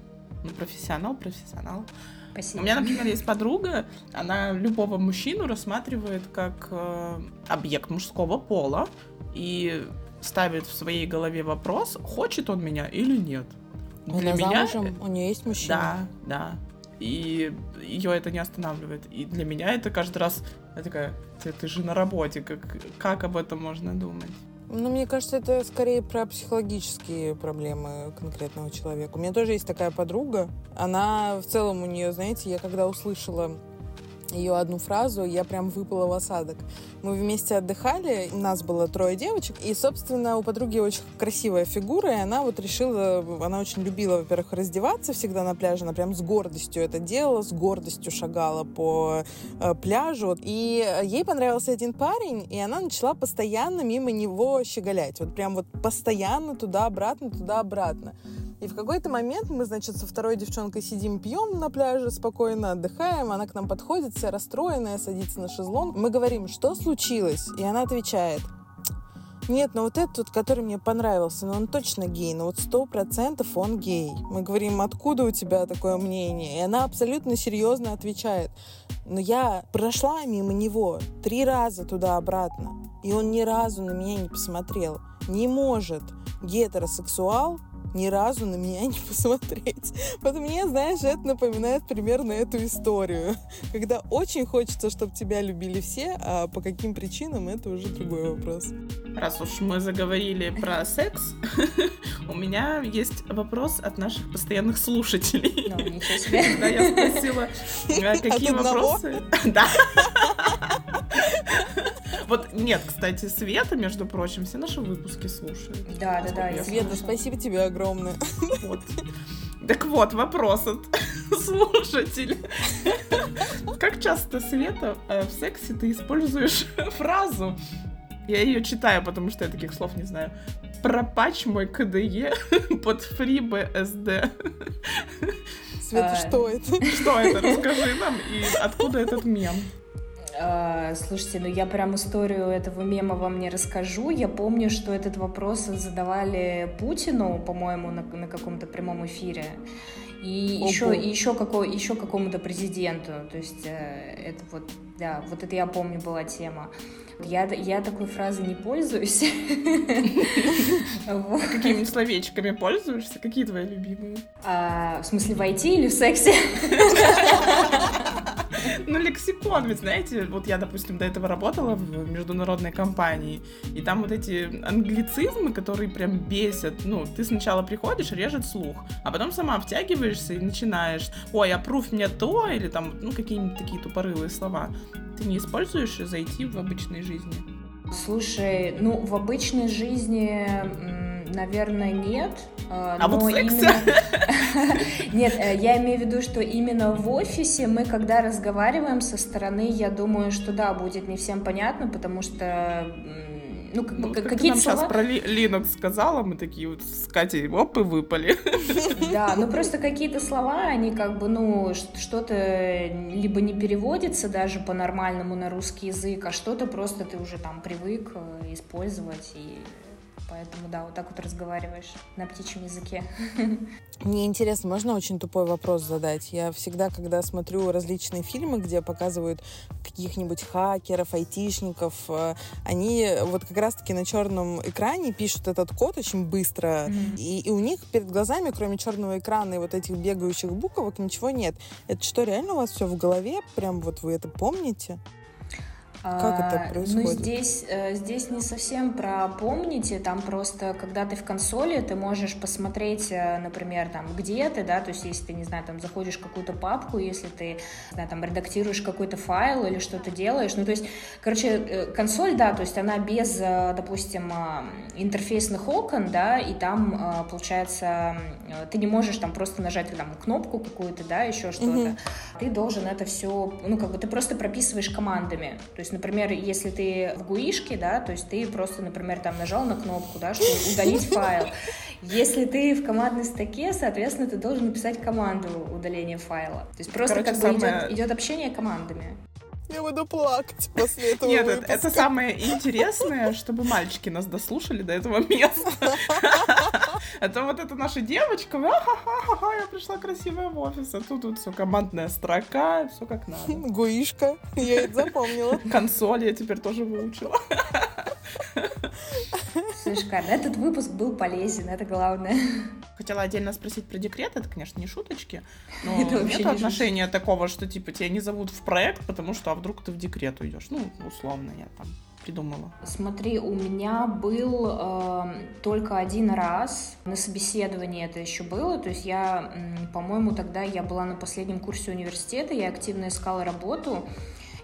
ну профессионал, профессионал. Спасибо. У меня, например, есть подруга, она любого мужчину рассматривает как э, объект мужского пола и ставит в своей голове вопрос, хочет он меня или нет. Для она меня замужем, у нее есть мужчина. Да, да. И ее это не останавливает. И для меня это каждый раз я такая, ты, ты же на работе, как, как об этом можно думать? Ну, мне кажется, это скорее про психологические проблемы конкретного человека. У меня тоже есть такая подруга. Она в целом у нее, знаете, я когда услышала ее одну фразу, я прям выпала в осадок. Мы вместе отдыхали, нас было трое девочек, и, собственно, у подруги очень красивая фигура, и она вот решила, она очень любила, во-первых, раздеваться всегда на пляже, она прям с гордостью это делала, с гордостью шагала по э, пляжу, и ей понравился один парень, и она начала постоянно мимо него щеголять, вот прям вот постоянно туда-обратно, туда-обратно. И в какой-то момент мы, значит, со второй девчонкой сидим, пьем на пляже, спокойно отдыхаем. Она к нам подходит, вся расстроенная, садится на шезлонг. Мы говорим, что случилось? И она отвечает, нет, ну вот этот, который мне понравился, ну он точно гей, ну вот сто процентов он гей. Мы говорим, откуда у тебя такое мнение? И она абсолютно серьезно отвечает, но я прошла мимо него три раза туда-обратно, и он ни разу на меня не посмотрел. Не может гетеросексуал ни разу на меня не посмотреть. Вот мне, знаешь, это напоминает примерно эту историю. Когда очень хочется, чтобы тебя любили все, а по каким причинам, это уже другой вопрос. Раз уж мы заговорили про секс, у меня есть вопрос от наших постоянных слушателей. Когда я спросила, «А какие вопросы... Да. Вот нет, кстати, Света, между прочим, все наши выпуски слушает. Да, да, да. Света, спасибо тебе огромное. Вот. Так вот, вопрос от слушателя. Как часто, Света, э, в сексе ты используешь фразу? Я ее читаю, потому что я таких слов не знаю. Пропач мой КДЕ под FreeBSD. Света, А. что это? Что это? Расскажи нам, и откуда этот мем? А, Слушайте, ну я прям историю этого мема вам не расскажу. Я помню, что этот вопрос задавали Путину, по-моему, на, на каком-то прямом эфире. И Ого. еще, и еще, какой, еще какому-то президенту. То есть э, это вот, да, вот это я помню была тема. Я, я такой фразой не пользуюсь. Какими словечками пользуешься? Какие твои любимые? А, В смысле, войти или в сексе? Ну, лексикон, ведь знаете, вот я, допустим, до этого работала в международной компании, и там вот эти англицизмы, которые прям бесят, ну, ты сначала приходишь, режет слух, а потом сама втягиваешься и начинаешь, ой, опруф мне то, или там, ну, какие-нибудь такие тупорылые слова. Ты не используешь зайти в обычной жизни? Слушай, ну в обычной жизни, наверное, нет. э, А вот но в сексе? именно- Нет, э, я имею в виду, что именно в офисе мы, когда разговариваем со стороны, я думаю, что да, будет не всем понятно, потому что ну, как бы, Ну, как- как ты нам сейчас слова... про Ли- Linux сказала, мы такие вот с Катей, оп, и выпали. Да, ну просто какие-то слова, они как бы, ну, что-то либо не переводится даже по-нормальному на русский язык, а что-то просто ты уже там привык э, использовать, и поэтому, да, вот так вот разговариваешь на птичьем языке. Мне интересно, можно очень тупой вопрос задать? Я всегда, когда смотрю различные фильмы, где показывают каких-нибудь хакеров, айтишников, э, они вот как раз-таки на черном экране пишут этот код очень быстро, Мгм. и, и у них перед глазами, кроме черного экрана и вот этих бегающих буквок, ничего нет. Это что, реально у вас все в голове? Прям вот вы это помните? Как это А, происходит? Ну, здесь, э, здесь не совсем про помните, там просто, когда ты в консоли, ты можешь посмотреть, э, например, там, где ты, да, то есть если ты, не знаю, там, заходишь в какую-то папку, если ты, знаю, там, редактируешь какой-то файл или что-то делаешь, ну, то есть, короче, э, консоль, да, то есть она без, допустим, э, интерфейсных окон, да, и там, получается, ты не можешь там просто нажать там кнопку какую-то, да, еще что-то, Мгм. ты должен это все, ну, как бы ты просто прописываешь командами. То есть, например, если ты в гуишке, да, то есть ты просто, например, там нажал на кнопку, да, что удалить файл. Если ты в командной строке, соответственно, ты должен написать команду удаления файла. То есть просто Короче, как бы самое- идет, идет общение командами. Я буду плакать после этого Нет, выпуска. это самое интересное, чтобы мальчики нас дослушали до этого места. А то вот эта наша девочка, ха-ха-ха, я пришла красивая в офис, а тут вот все командная строка, все как надо. Гуишка, я это запомнила. Консоль я теперь тоже выучила. Все шикарно. Этот выпуск был полезен, это главное. Хотела отдельно спросить про декрет, это, конечно, не шуточки, но Это вообще нет не отношения такого, что, типа, тебя не зовут в проект, потому что, а вдруг ты в декрет уйдешь. Ну, условно, я там придумала. Смотри, у меня был э, только один раз на собеседовании это еще было. То есть я, по-моему, тогда я была на последнем курсе университета, я активно искала работу.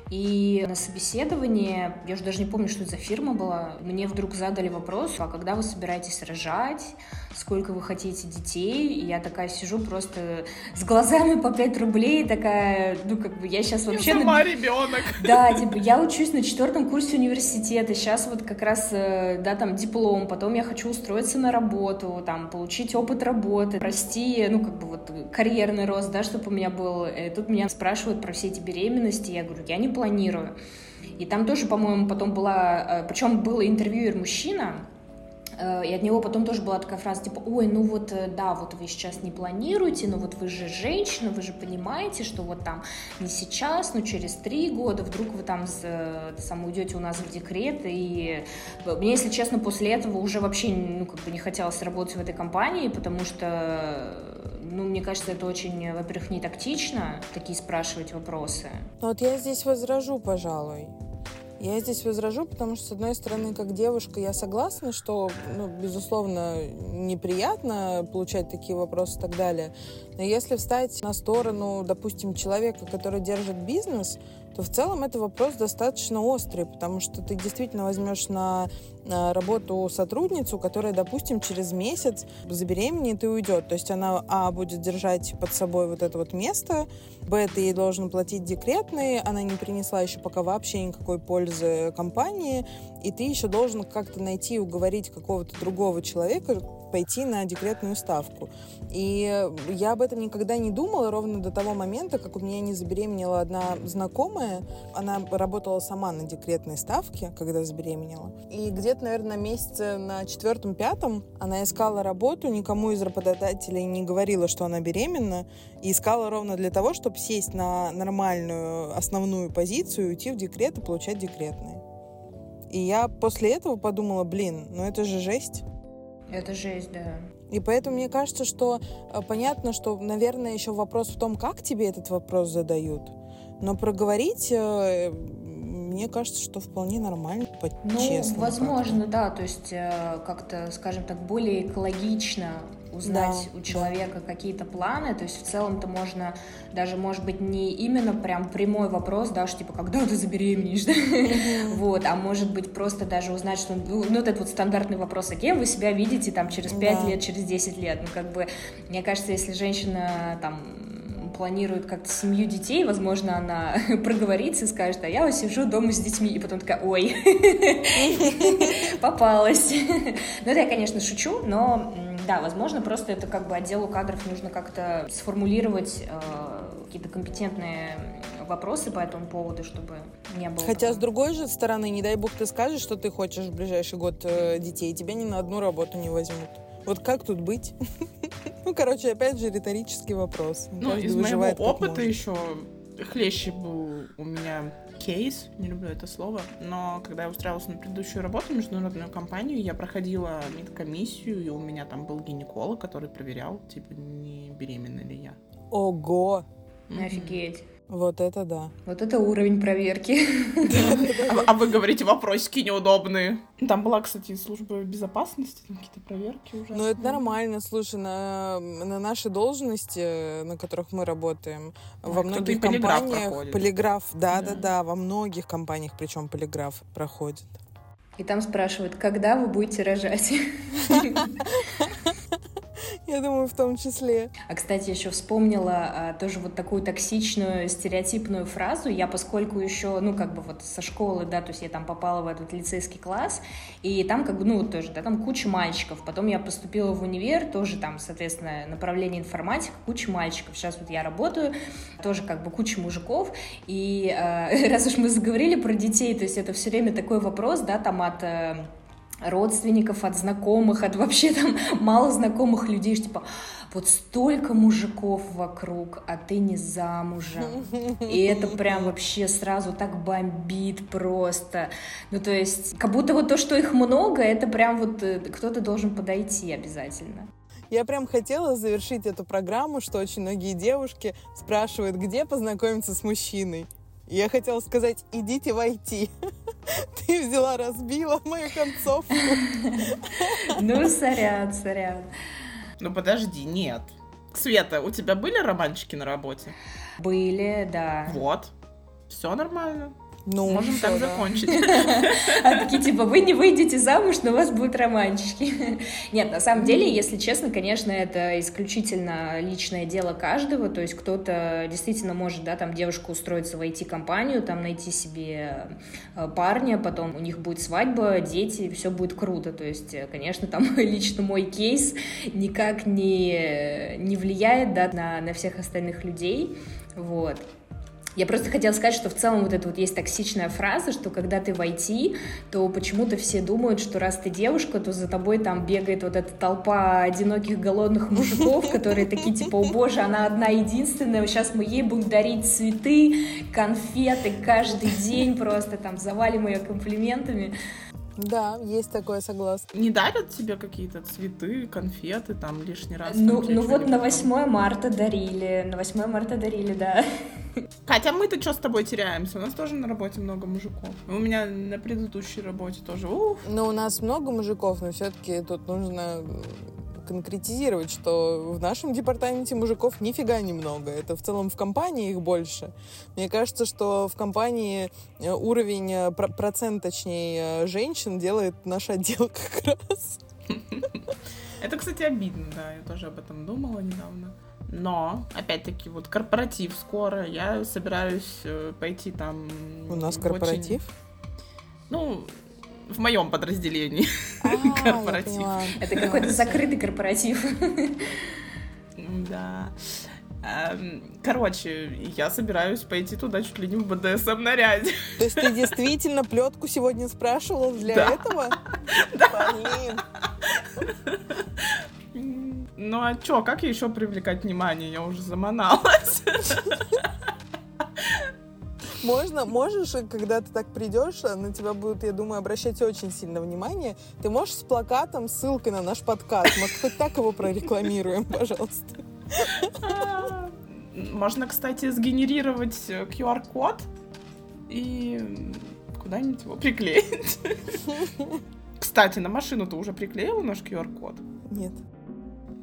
И на собеседовании, я уже даже не помню, что это за фирма была, мне вдруг задали вопрос, а когда вы собираетесь рожать, сколько вы хотите детей? И я такая сижу просто с глазами по 5 рублей, такая, ну как бы я сейчас вообще... Я на- сама ребенок. да, типа, я учусь на четвертом курсе университета, сейчас вот как раз, э, да, там, диплом, потом я хочу устроиться на работу, там, получить опыт работы, расти, ну, как бы вот карьерный рост, да, чтобы у меня был. И тут меня спрашивают про все эти беременности, я говорю, я не планирую. И там тоже, по-моему, потом была, причем был интервьюер мужчина, Э, И от него потом тоже была такая фраза, типа, ой, ну вот, э, да, вот вы сейчас не планируете, но вот вы же женщина, вы же понимаете, что вот там не сейчас, но через три года вдруг вы там э, сам уйдете у нас в декрет. И э, мне, если честно, после этого уже вообще, ну, как бы не хотелось работать в этой компании, потому что, э, ну, мне кажется, это очень, э, во-первых, не тактично, такие спрашивать вопросы. Ну вот я здесь возражу, пожалуй. Я здесь возражу, потому что, с одной стороны, как девушка, я согласна, что, ну, безусловно, неприятно получать такие вопросы и так далее. Но если встать на сторону, допустим, человека, который держит бизнес, то в целом это вопрос достаточно острый, потому что ты действительно возьмешь на, работу сотрудницу, которая, допустим, через месяц забеременеет и уйдет. То есть она, а, будет держать под собой вот это вот место, б, ты ей должен платить декретные, она не принесла еще пока вообще никакой пользы компании, и ты еще должен как-то найти и уговорить какого-то другого человека, пойти на декретную ставку. И я об этом никогда не думала ровно до того момента, как у меня не забеременела одна знакомая. Она работала сама на декретной ставке, когда забеременела. И где-то, наверное, месяце на четвертом-пятом она искала работу, никому из работодателей не говорила, что она беременна, и искала ровно для того, чтобы сесть на нормальную основную позицию, уйти в декрет и получать декретные. И я после этого подумала, блин, ну это же жесть. Это жесть, да. И поэтому мне кажется, что э, понятно, что, наверное, еще вопрос в том, как тебе этот вопрос задают. Но проговорить, э, мне кажется, что вполне нормально, Ну, возможно, да. То есть э, как-то, скажем так, более экологично узнать да, у человека да. какие-то планы, то есть в целом-то можно даже, может быть, не именно прям прямой вопрос, да, что типа, когда ты забеременеешь, да? вот, а может быть просто даже узнать, что, ну, ну этот вот стандартный вопрос, а кем вы себя видите там через 5 да. лет, через 10 лет, ну, как бы, мне кажется, если женщина там планирует как-то семью детей, возможно, она проговорится и скажет, а я вот сижу дома с детьми, и потом такая, ой, попалась. Ну, это я, конечно, шучу, но да, возможно, просто это как бы отделу кадров нужно как-то сформулировать э, какие-то компетентные вопросы по этому поводу, чтобы не было. Хотя, с другой же стороны, не дай бог ты скажешь, что ты хочешь в ближайший год э, детей, тебя ни на одну работу не возьмут. Вот как тут быть? ну, короче, опять же, риторический вопрос. Ну, из моего опыта еще хлеще был у меня кейс, не люблю это слово, но когда я устраивалась на предыдущую работу, международную компанию, я проходила медкомиссию, и у меня там был гинеколог, который проверял, типа, не беременна ли я. Ого! Офигеть. Вот это да. Вот это уровень проверки. А, а вы говорите, вопросики неудобные. Там была, кстати, служба безопасности, там какие-то проверки уже. Ну, это нормально. Слушай, на, на наши должности, на которых мы работаем, а, во многих компаниях полиграф, да, да, да, во многих компаниях, причем полиграф проходит. И там спрашивают, когда вы будете рожать? Я думаю, в том числе. А, кстати, еще вспомнила а, тоже вот такую токсичную, стереотипную фразу. Я, поскольку еще, ну, как бы вот со школы, да, то есть я там попала в этот лицейский класс, и там как бы, ну, тоже, да, там куча мальчиков. Потом я поступила в универ, тоже там, соответственно, направление информатика, куча мальчиков. Сейчас вот я работаю, тоже как бы куча мужиков. И э, раз уж мы заговорили про детей, то есть это все время такой вопрос, да, там от э, родственников, от знакомых, от вообще там мало знакомых людей, что типа вот столько мужиков вокруг, а ты не замужем. И это прям вообще сразу так бомбит просто. Ну, то есть, как будто вот то, что их много, это прям вот э, кто-то должен подойти обязательно. Я прям хотела завершить эту программу, что очень многие девушки спрашивают, где познакомиться с мужчиной. Я хотела сказать, идите войти. Ты взяла, разбила мою концовку. Ну, сорян, сорян. Ну, подожди, нет. Света, у тебя были романчики на работе? Были, да. Вот. Все нормально. Ну, Можем все, так да. закончить. А такие, типа, вы не выйдете замуж, но у вас будут романчики. Нет, на самом деле, если честно, конечно, это исключительно личное дело каждого, то есть кто-то действительно может, да, там, девушку устроиться в IT-компанию, там, найти себе э, парня, потом у них будет свадьба, дети, все будет круто, то есть, э, конечно, там лично мой кейс никак не, не влияет, да, на, на всех остальных людей, вот. Я просто хотела сказать, что в целом вот это вот есть токсичная фраза, что когда ты в IT, то почему-то все думают, что раз ты девушка, то за тобой там бегает вот эта толпа одиноких голодных мужиков, которые такие типа, о боже, она одна единственная, сейчас мы ей будем дарить цветы, конфеты каждый день, просто там завалим ее комплиментами. Да, есть такое, согласна. Не дарят тебе какие-то цветы, конфеты там лишний раз? Ну, ну вот на 8 марта дарили, на 8 марта дарили, да. Катя, а мы-то что с тобой теряемся? У нас тоже на работе много мужиков. У меня на предыдущей работе тоже. Уф. Ну, у нас много мужиков, но все-таки тут нужно конкретизировать, что в нашем департаменте мужиков нифига немного. Это в целом в компании их больше. Мне кажется, что в компании э, уровень, э, процент, точнее, женщин делает наш отдел как раз. Это, кстати, обидно, да, я тоже об этом думала недавно. Но, опять-таки, вот корпоратив скоро, я собираюсь э, пойти там... У нас корпоратив? Очень... Ну, в моем подразделении А, корпоратив. Это какой-то закрытый корпоратив. Да. Эм, Короче, я собираюсь пойти туда чуть ли не в БДСМ наряде. То есть ты действительно плетку сегодня спрашивал для Да. этого? Блин. Ну а чё, как еще привлекать внимание? Я уже заманалась. Можно, можешь, когда ты так придешь, а на тебя будут, я думаю, обращать очень сильно внимание. Ты можешь с плакатом, ссылкой на наш подкаст. Может, хоть так его прорекламируем, пожалуйста. Можно, кстати, сгенерировать э, QR-код и куда-нибудь его приклеить. Кстати, на машину ты уже приклеила наш QR-код? Нет.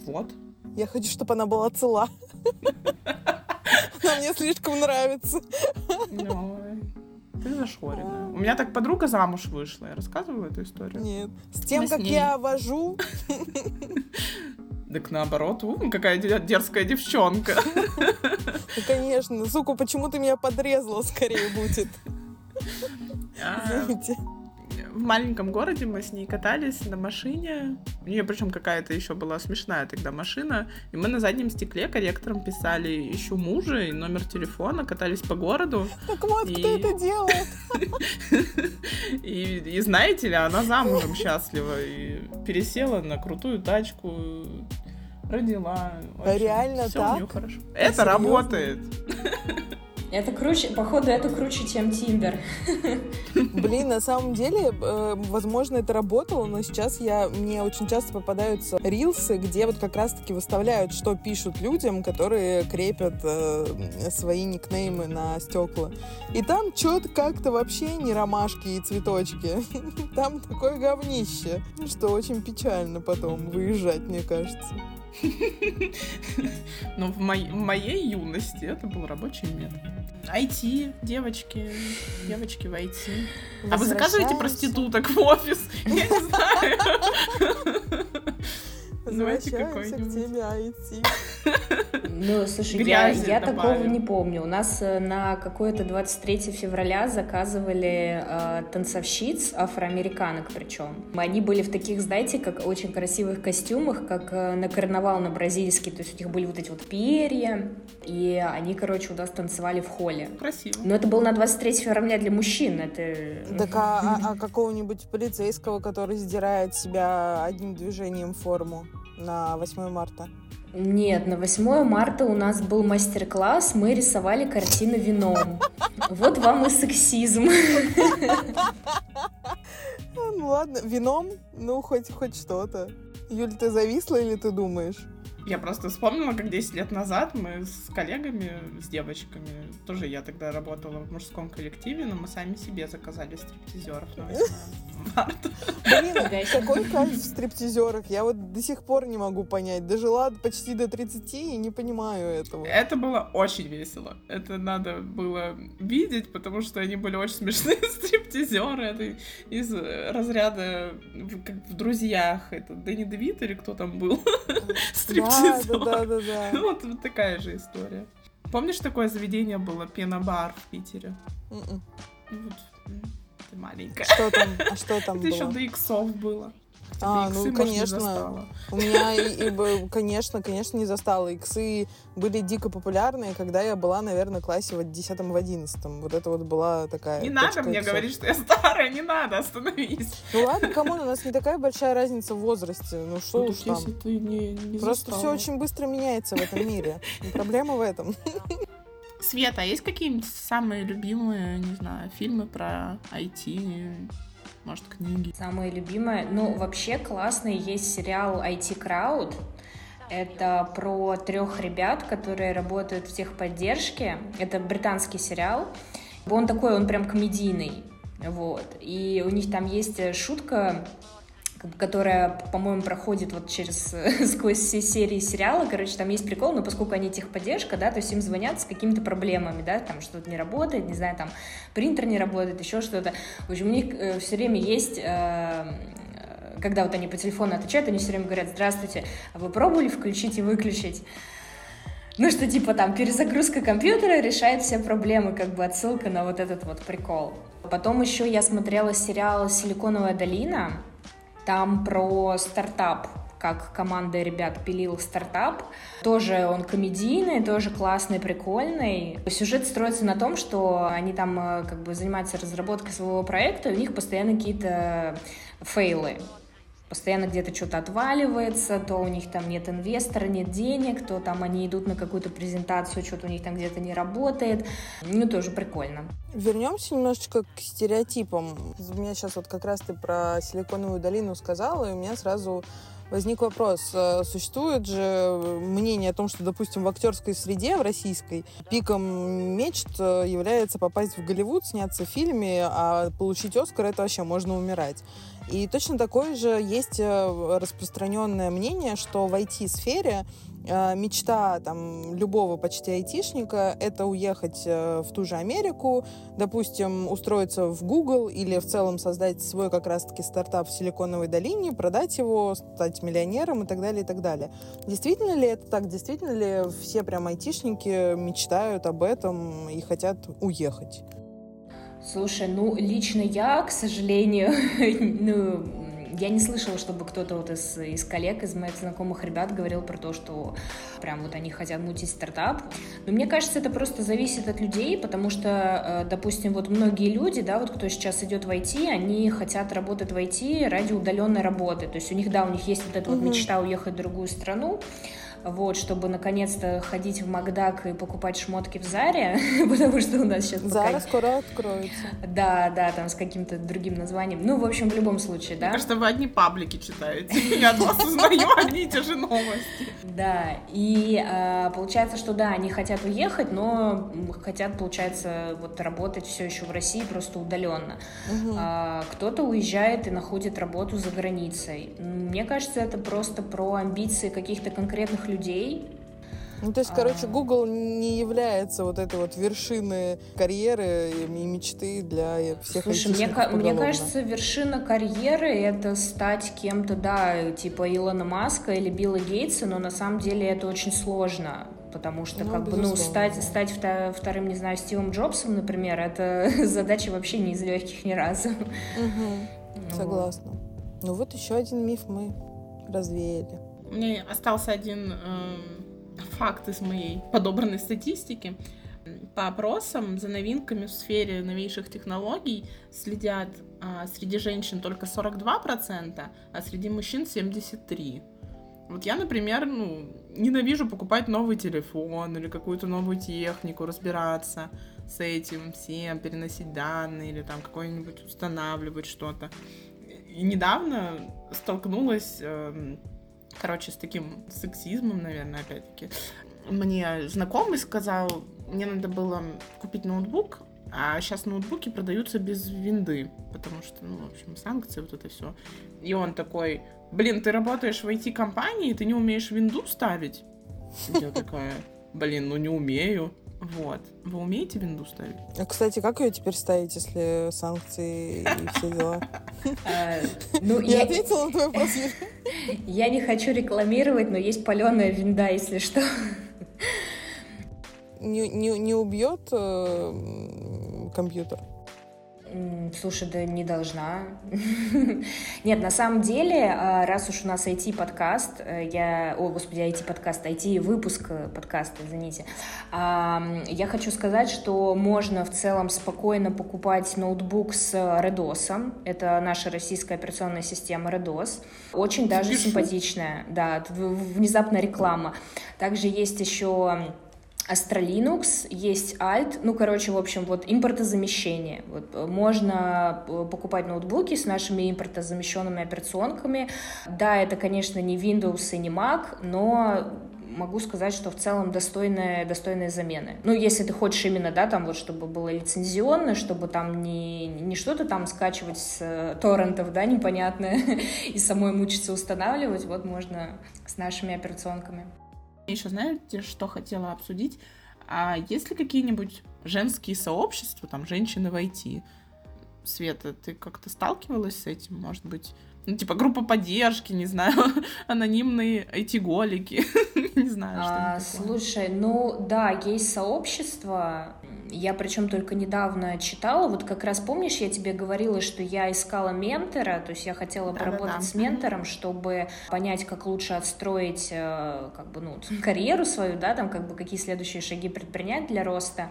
Вот. Я хочу, чтобы она была цела. Она мне слишком нравится. Ты зашоренная. У меня так подруга замуж вышла. Я рассказывала эту историю? Нет. С тем, Мы как я вожу, Так наоборот, у, какая де- дерзкая девчонка. ну, конечно, сука, почему ты меня подрезала, скорее будет. А, Извините. В маленьком городе мы с ней катались на машине. У нее причем какая-то еще была смешная тогда машина. И мы на заднем стекле корректором писали «Ищу мужа» и номер телефона, катались по городу. Так вот, кто И- это делает? И, и знаете ли, она замужем счастлива и пересела на крутую тачку, родила. В Реально так? у неё хорошо. Это серьезно? работает. Это круче, походу, это круче, чем Тиндер. Блин, на самом деле, э, возможно, это работало, но сейчас я, мне очень часто попадаются рилсы, где вот как раз-таки выставляют, что пишут людям, которые крепят э, свои никнеймы на стекла. И там что-то как-то вообще не ромашки и цветочки. Там такое говнище, что очень печально потом выезжать, мне кажется. Но в, моей- в моей юности это был рабочий метод. IT, девочки, девочки в IT. А вы заказываете проституток в офис? Я не знаю. Возвращаемся к какой-нибудь. теме IT. Ну, слушай, я, Грязи я такого добавим. не помню. У нас э, на какое-то 23 февраля заказывали э, танцовщиц, афроамериканок причем. Они были в таких, знаете, как очень красивых костюмах, как э, на карнавал на бразильский. То есть у них были вот эти вот перья, и они, короче, у нас танцевали в холле. Красиво. Но это было на 23 февраля для мужчин. Это... Так а, а- а какого-нибудь полицейского, который сдирает себя одним движением форму на 8 марта? Нет, на 8 марта у нас был мастер-класс, мы рисовали картины вином. Вот вам и сексизм. Ну ладно, вином, ну хоть, хоть что-то. Юль, ты зависла или ты думаешь? Я просто вспомнила, как 10 лет назад мы с коллегами, с девочками, тоже я тогда работала в мужском коллективе, но мы сами себе заказали стриптизеров на 8 марта. Блин, себе. какой кайф в стриптизерах? Я вот до сих пор не могу понять. Дожила почти до 30 и не понимаю этого. Это было очень весело. Это надо было видеть, потому что они были очень смешные стриптизеры. Это из разряда, в- как в «Друзьях». Это Дэнни Девит или кто там был? Да, да, Стриптизер. да, да, да. Вот, вот такая же история. Помнишь, такое заведение было Пенобар в Питере? М-м. Вот, ты маленькая. Что там? А что там Это еще было? до иксов было. А, ну, может, конечно. У меня, и, конечно, конечно, не застала. Иксы были дико популярные, когда я была, наверное, в классе в 10 в 11 Вот это вот была такая Не надо мне иксов. говорить, что я старая, не надо, остановись. Ну ладно, come on, у нас не такая большая разница в возрасте. Ну что Ну, уж там. если ты не, не Просто застала. все очень быстро меняется в этом мире. Проблема в этом. Света, а есть какие-нибудь самые любимые, не знаю, фильмы про IT? Может, книги? Самое любимое. Ну, вообще классный есть сериал IT Crowd. Это про трех ребят, которые работают в техподдержке. Это британский сериал. Он такой, он прям комедийный. Вот. И у них там есть шутка, которая, по-моему, проходит вот через сквозь все серии сериала. Короче, там есть прикол, но поскольку они техподдержка, да, то есть им звонят с какими-то проблемами, да, там что-то не работает, не знаю, там принтер не работает, еще что-то. В общем, у них все время есть э, когда вот они по телефону отвечают, они все время говорят, здравствуйте, а вы пробовали включить и выключить? Ну, что типа там перезагрузка компьютера решает все проблемы, как бы отсылка на вот этот вот прикол. Потом еще я смотрела сериал «Силиконовая долина». Там про стартап, как команда ребят пилил стартап. Тоже он комедийный, тоже классный, прикольный. Сюжет строится на том, что они там э, как бы занимаются разработкой своего проекта, и у них постоянно какие-то фейлы постоянно где-то что-то отваливается, то у них там нет инвестора, нет денег, то там они идут на какую-то презентацию, что-то у них там где-то не работает. Ну, тоже прикольно. Вернемся немножечко к стереотипам. У меня сейчас вот как раз ты про Силиконовую долину сказала, и у меня сразу возник вопрос. Э, существует же мнение о том, что, допустим, в актерской среде, в российской, пиком мечт э, является попасть в Голливуд, сняться в фильме, а получить Оскар — это вообще можно умирать. И точно такое же есть э, распространенное мнение, что в IT-сфере э, мечта там любого почти айтишника — это уехать э, в ту же Америку, допустим, устроиться в Google или в целом создать свой как раз-таки стартап в Силиконовой долине, продать его, стать миллионером и так далее, и так далее. Действительно ли это так? Действительно ли все прям айтишники мечтают об этом и хотят уехать? Слушай, ну, лично я, к сожалению, ну, я не слышала, чтобы кто-то вот из, из коллег, из моих знакомых ребят говорил про то, что прям вот они хотят мутить стартап. Но мне кажется, это просто зависит от людей, потому что, э, допустим, вот многие люди, да, вот кто сейчас идет в IT, они хотят работать в IT ради удаленной работы. То есть у них, да, у них есть вот эта угу. вот мечта уехать в другую страну, вот, чтобы наконец-то ходить в Макдак и покупать шмотки в Заре, потому что у нас сейчас... Зара пока... скоро откроется. Да, да, там с каким-то другим названием. Ну, в общем, в любом случае, да. Мне кажется, вы одни паблики читаете. Я от вас узнаю одни и те же новости. Да, и а, получается, что да, они хотят уехать, но хотят, получается, вот работать все еще в России просто удаленно. А, кто-то уезжает и находит работу за границей. Мне кажется, это просто про амбиции каких-то конкретных людей людей. Ну, то есть, короче, а. Google не является вот этой вот вершины карьеры и мечты для всех Слушай, мне, мне кажется, вершина карьеры — это стать кем-то, да, типа Илона Маска или Билла Гейтса, но на самом деле это очень сложно потому что ну, как бы ну стать стать вторым не знаю Стивом Джобсом например это задача вообще не из легких ни разу угу. согласна ну вот еще один миф мы развеяли мне остался один э, факт из моей подобранной статистики. По опросам за новинками в сфере новейших технологий следят э, среди женщин только 42%, а среди мужчин 73%. Вот я, например, ну, ненавижу покупать новый телефон или какую-то новую технику, разбираться с этим всем, переносить данные или там какой-нибудь устанавливать что-то. И недавно столкнулась э, короче, с таким сексизмом, наверное, опять-таки. Мне знакомый сказал, мне надо было купить ноутбук, а сейчас ноутбуки продаются без винды, потому что, ну, в общем, санкции, вот это все. И он такой, блин, ты работаешь в IT-компании, ты не умеешь винду ставить? Я такая, блин, ну не умею. Вот. Вы умеете винду ставить? А, кстати, как ее теперь ставить, если санкции и все дела? А, ну, я ответила на твой вопрос. Я не хочу рекламировать, но есть паленая винда, если что. Не, не, не убьет э, компьютер? Слушай, да не должна. Нет, на самом деле, а, раз уж у нас IT-подкаст, э, я... О, господи, IT-подкаст, IT-выпуск э, подкаста, извините. Я хочу сказать, что можно в целом спокойно покупать ноутбук с REDOS. Это наша российская операционная система REDOS. Очень даже симпатичная. Да, внезапная реклама. Также есть еще Astra Linux, есть Alt, ну, короче, в общем, вот импортозамещение. Вот, э, можно э, покупать ноутбуки с нашими импортозамещенными операционками. Да, это, конечно, не Windows и не Mac, но могу сказать, что в целом достойные, достойные замены. Ну, если ты хочешь именно, да, там вот, чтобы было лицензионно, чтобы там не, не что-то там скачивать с э, торрентов, да, непонятное, и самой мучиться устанавливать, вот можно с нашими операционками. Еще знаете, что хотела обсудить? А есть ли какие-нибудь женские сообщества, там, женщины в IT? Света, ты как-то сталкивалась с этим? Может быть, ну, типа группа поддержки, не знаю, анонимные IT-голики, не знаю, что а, Слушай, ну да, есть сообщество, Я причем только недавно читала, вот как раз помнишь, я тебе говорила, что я искала ментора, то есть я хотела да, поработать да, да. с ментором, чтобы понять, как лучше отстроить э, как бы, ну, карьеру свою, да, там как бы какие следующие шаги предпринять для роста.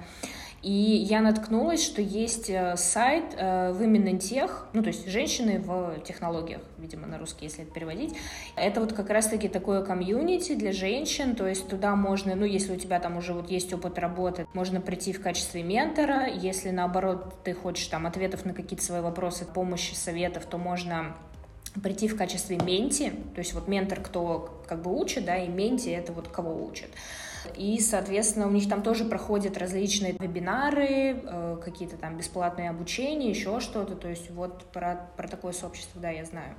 И я наткнулась, что есть э, сайт э, Women in Tech, ну, то есть женщины в технологиях, видимо, на русский, если это переводить. Это вот как раз-таки такое комьюнити для женщин, то есть туда можно, ну, если у тебя там уже вот есть опыт работы, можно прийти в качестве ментора, если наоборот ты хочешь там ответов на какие-то свои вопросы, помощи, советов, то можно прийти в качестве менти, то есть вот ментор, кто как бы учит, да, и менти — это вот кого учат. И, соответственно, у них там тоже проходят различные вебинары, э, какие-то там бесплатные обучения, еще что-то. То есть вот про, про такое сообщество, да, я знаю.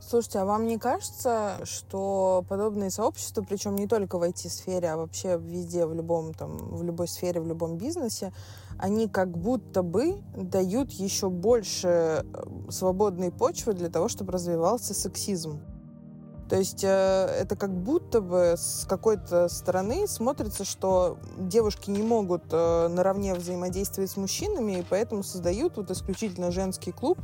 Слушайте, а вам не кажется, что подобные сообщества, причем не только в IT-сфере, а вообще везде, в любом там, в любой сфере, в любом бизнесе, они как будто бы дают еще больше э, свободной почвы для того, чтобы развивался сексизм? То есть э, это как будто бы с какой-то стороны смотрится, что девушки не могут э, наравне взаимодействовать с мужчинами, и поэтому создают вот исключительно женский клуб,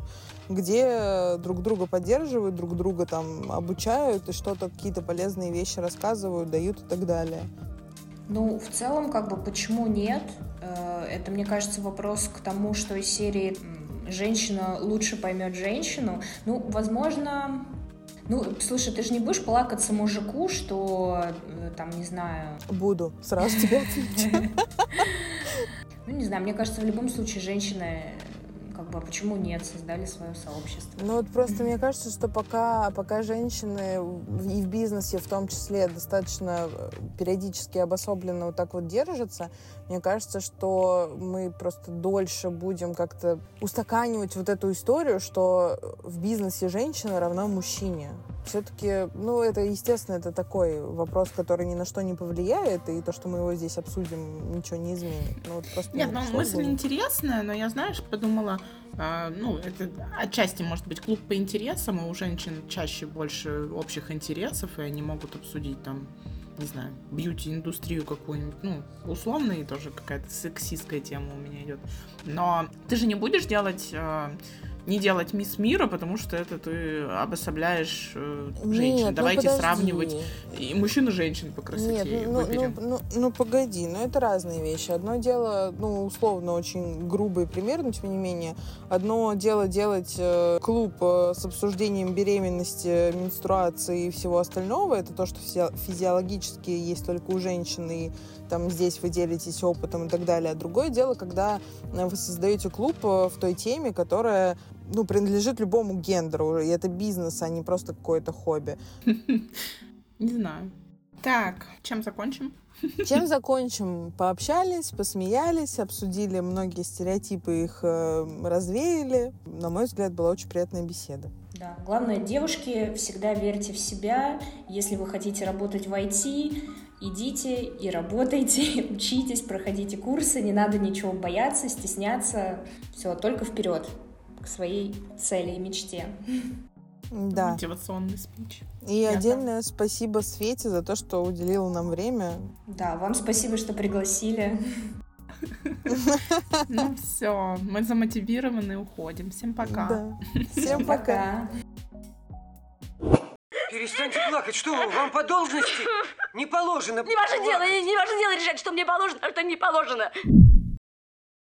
где друг друга поддерживают, друг друга там обучают и что-то, какие-то полезные вещи рассказывают, дают и так далее. Ну, в целом, как бы, почему нет? Э, это, мне кажется, вопрос к тому, что из серии женщина лучше поймет женщину. Ну, возможно, ну, слушай, ты же не будешь плакаться мужику, что э, там, не знаю... Буду, сразу тебе отвечу. Ну, не знаю, мне кажется, в любом случае женщины как бы, а почему нет, создали свое сообщество. Ну вот просто мне кажется, что пока, пока женщины и в бизнесе в том числе достаточно э, периодически обособленно вот так вот держатся, мне кажется, что мы просто дольше будем как-то устаканивать вот эту историю, что в бизнесе женщина равна мужчине. Все-таки, ну, это, естественно, это такой вопрос, который ни на что не повлияет, и то, что мы его здесь обсудим, ничего не изменит. Ну, вот просто, Нет, ну, мысль будет? интересная, но я, знаешь, подумала, а, ну, это отчасти может быть клуб по интересам, и у женщин чаще больше общих интересов, и они могут обсудить там, не знаю, бьюти-индустрию какую-нибудь, ну, условно, и тоже какая-то сексистская тема у меня идет. Но ты же не будешь делать а, не делать мисс мира, потому что это ты обособляешь э, женщин. Нет, ну Давайте ну сравнивать и мужчин и женщин по красоте. Нет, ну, ну, ну, ну погоди, но это разные вещи. Одно дело, ну, условно, очень грубый пример, но тем не менее, одно дело делать э, клуб э, с обсуждением беременности, менструации и всего остального, это то, что физиологически есть только у женщины, и там здесь вы делитесь опытом и так далее. А другое дело, когда вы создаете клуб э, в той теме, которая ну, принадлежит любому гендеру, и это бизнес, а не просто какое-то хобби. Не знаю. Так, чем закончим? Чем закончим? Пообщались, посмеялись, обсудили многие стереотипы, их э, развеяли. На мой взгляд, была очень приятная беседа. Да, главное, девушки, всегда верьте в себя. Если вы хотите работать в IT, идите и работайте, учитесь, проходите курсы, не надо ничего бояться, стесняться. Все, только вперед к своей цели и мечте. Да. Мотивационный спич. И Я отдельное там. спасибо Свете за то, что уделила нам время. Да, вам спасибо, что пригласили. Ну все, мы замотивированы, уходим. Всем пока. Всем пока. Перестаньте плакать, что вы, вам по должности не положено. Не ваше дело, не ваше дело решать, что мне положено, а что не положено.